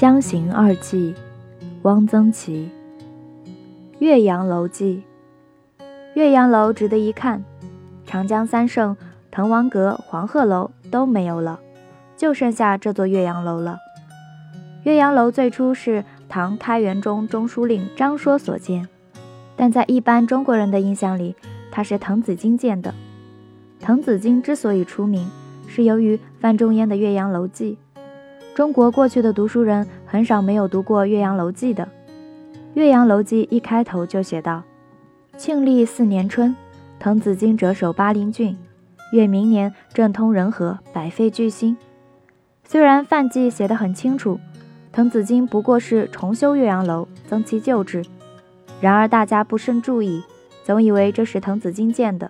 江行二记，汪曾祺。岳阳楼记。岳阳楼值得一看，长江三圣滕王阁、黄鹤楼都没有了，就剩下这座岳阳楼了。岳阳楼最初是唐开元中中书令张说所建，但在一般中国人的印象里，它是滕子京建的。滕子京之所以出名，是由于范仲淹的《岳阳楼记》。中国过去的读书人很少没有读过《岳阳楼记》的，《岳阳楼记》一开头就写道：“庆历四年春，滕子京谪守巴陵郡，越明年政通人和，百废具兴。”虽然范记写得很清楚，滕子京不过是重修岳阳楼，增其旧制，然而大家不甚注意，总以为这是滕子京建的。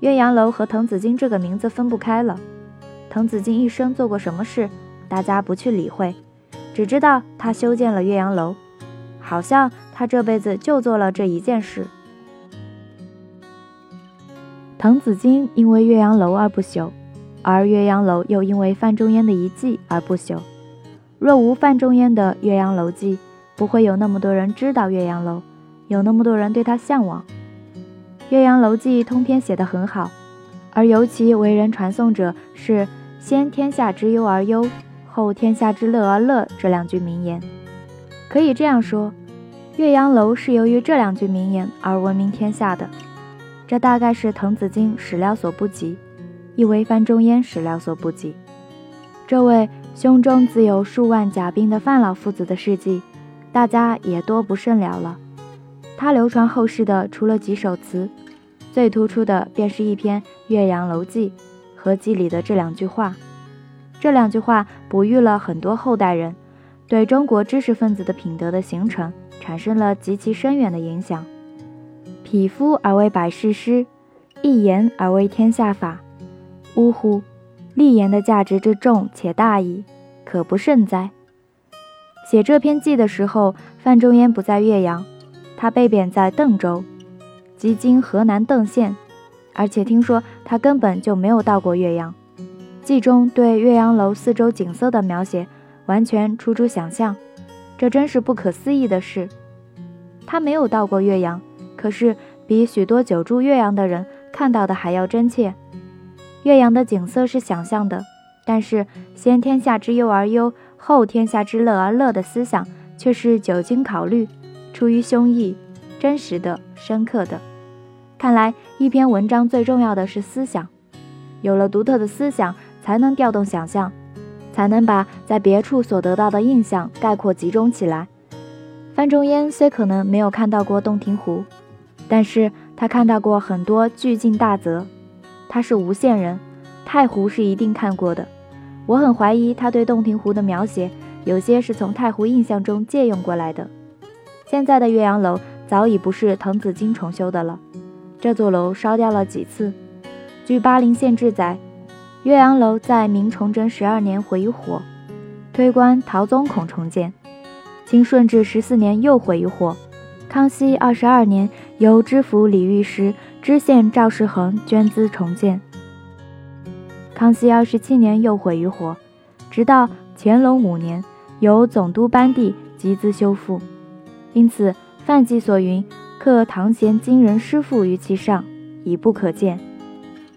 岳阳楼和滕子京这个名字分不开了。滕子京一生做过什么事？大家不去理会，只知道他修建了岳阳楼，好像他这辈子就做了这一件事。滕子京因为岳阳楼而不朽，而岳阳楼又因为范仲淹的遗迹而不朽。若无范仲淹的《岳阳楼记》，不会有那么多人知道岳阳楼，有那么多人对他向往。《岳阳楼记》通篇写得很好，而尤其为人传颂者是“先天下之忧而忧”。后天下之乐而乐这两句名言，可以这样说，岳阳楼是由于这两句名言而闻名天下的。这大概是滕子京始料所不及，亦为范仲淹始料所不及。这位胸中自有数万甲兵的范老夫子的事迹，大家也多不甚了了。他流传后世的除了几首词，最突出的便是一篇《岳阳楼记》和记里的这两句话。这两句话哺育了很多后代人，对中国知识分子的品德的形成产生了极其深远的影响。匹夫而为百世师，一言而为天下法。呜呼！立言的价值之重且大矣，可不甚哉？写这篇记的时候，范仲淹不在岳阳，他被贬在邓州，即今河南邓县，而且听说他根本就没有到过岳阳。记中对岳阳楼四周景色的描写完全出出想象，这真是不可思议的事。他没有到过岳阳，可是比许多久住岳阳的人看到的还要真切。岳阳的景色是想象的，但是先天下之忧而忧，后天下之乐而乐的思想却是久经考虑，出于胸臆，真实的、深刻的。看来一篇文章最重要的是思想，有了独特的思想。才能调动想象，才能把在别处所得到的印象概括集中起来。范仲淹虽可能没有看到过洞庭湖，但是他看到过很多巨镜大泽。他是吴县人，太湖是一定看过的。我很怀疑他对洞庭湖的描写，有些是从太湖印象中借用过来的。现在的岳阳楼早已不是滕子京重修的了，这座楼烧掉了几次。据巴陵县志载。岳阳楼在明崇祯十二年毁于火，推官陶宗孔重建。清顺治十四年又毁于火。康熙二十二年由知府李御史、知县赵世恒捐资重建。康熙二十七年又毁于火，直到乾隆五年由总督班第集资修复。因此，范纪所云“刻唐贤今人诗赋于其上”已不可见。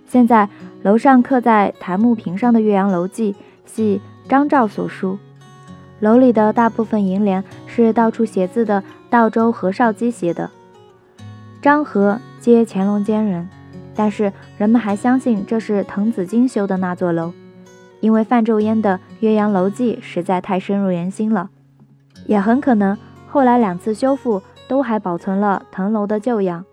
现在。楼上刻在檀木屏上的《岳阳楼记》系张照所书，楼里的大部分楹联是到处写字的道州何绍基写的。张和皆乾隆间人，但是人们还相信这是滕子京修的那座楼，因为范仲淹的《岳阳楼记》实在太深入人心了，也很可能后来两次修复都还保存了滕楼的旧样，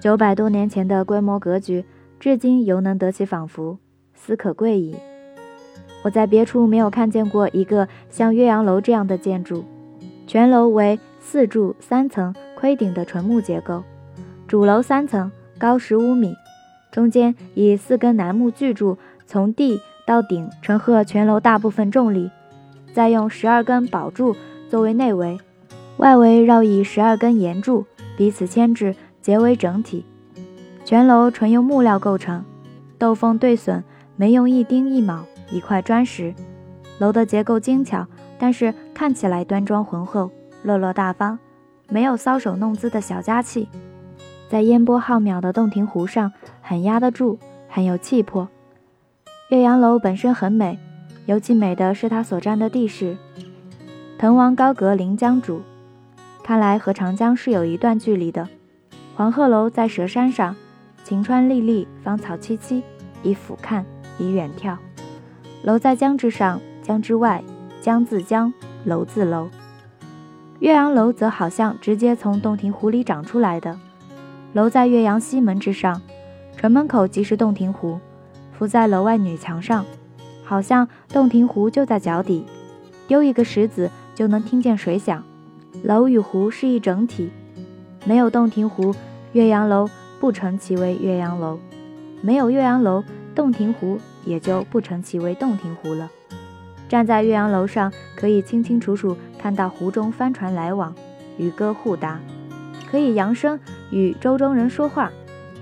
九百多年前的规模格局。至今犹能得其仿佛，斯可贵矣。我在别处没有看见过一个像岳阳楼这样的建筑。全楼为四柱三层盔顶的纯木结构，主楼三层，高十五米，中间以四根楠木巨柱从地到顶承荷全楼大部分重力，再用十二根宝柱作为内围，外围绕以十二根岩柱彼此牵制，结为整体。全楼纯用木料构成，斗缝对榫没用一钉一铆一块砖石，楼的结构精巧，但是看起来端庄浑厚、落落大方，没有搔首弄姿的小家气。在烟波浩渺的洞庭湖上，很压得住，很有气魄。岳阳楼本身很美，尤其美的是它所占的地势。滕王高阁临江渚，看来和长江是有一段距离的。黄鹤楼在蛇山上，晴川历历，芳草萋萋，以俯瞰，以远眺。楼在江之上，江之外，江自江，楼自楼。岳阳楼则好像直接从洞庭湖里长出来的。楼在岳阳西门之上，城门口即是洞庭湖，浮在楼外女墙上，好像洞庭湖就在脚底。丢一个石子就能听见水响。楼与湖是一整体，没有洞庭湖，岳阳楼不成其为岳阳楼；没有岳阳楼，洞庭湖也就不成其为洞庭湖了。站在岳阳楼上，可以清清楚楚看到湖中帆船来往，渔歌互答。可以扬声与舟中人说话，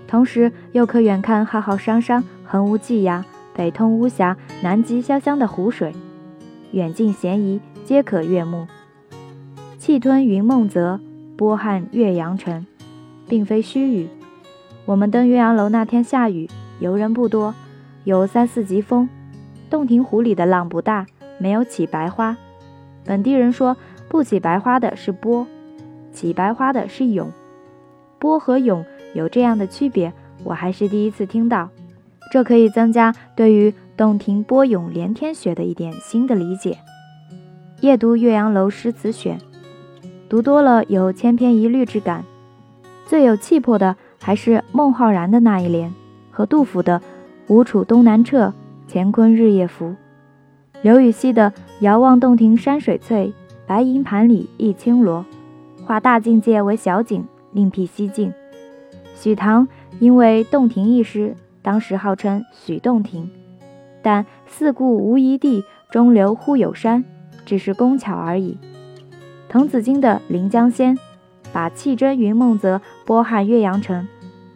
同时又可远看浩浩汤汤、横无际涯、北通巫峡、南极潇湘的湖水，远近咸宜，皆可悦目。气吞云梦泽，波撼岳阳城，并非虚语。我们登岳阳楼那天下雨，游人不多，有三四级风。洞庭湖里的浪不大，没有起白花。本地人说，不起白花的是波。起白花的是涌，波和涌有这样的区别，我还是第一次听到。这可以增加对于洞庭波涌连天雪的一点新的理解。夜读岳阳楼诗词选，读多了有千篇一律之感。最有气魄的还是孟浩然的那一联，和杜甫的“吴楚东南坼，乾坤日夜浮”，刘禹锡的“遥望洞庭山水翠，白银盘里一青螺”。化大境界为小景，另辟蹊径。许唐因为洞庭一诗，当时号称许洞庭，但四顾无一地，中流忽有山，只是工巧而已。滕子京的《临江仙》，把气蒸云梦泽，波撼岳阳城，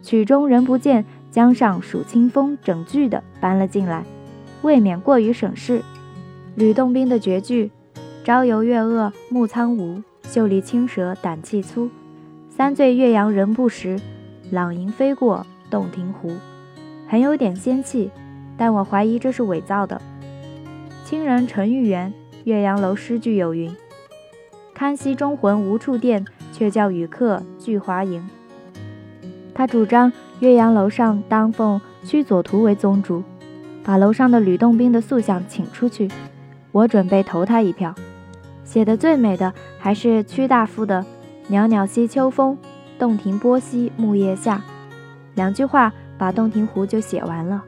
曲终人不见，江上数清风，整句的搬了进来，未免过于省事。吕洞宾的绝句：朝游月萼暮苍梧。秀丽青蛇胆气粗，三醉岳阳人不识，朗吟飞过洞庭湖，很有点仙气，但我怀疑这是伪造的。清人陈玉元《岳阳楼诗句》有云：“堪惜忠魂无处垫，却叫与客俱华营。”他主张岳阳楼上当奉屈左图为宗主，把楼上的吕洞宾的塑像请出去，我准备投他一票。写的最美的还是屈大夫的“袅袅兮秋风，洞庭波兮木叶下”，两句话把洞庭湖就写完了。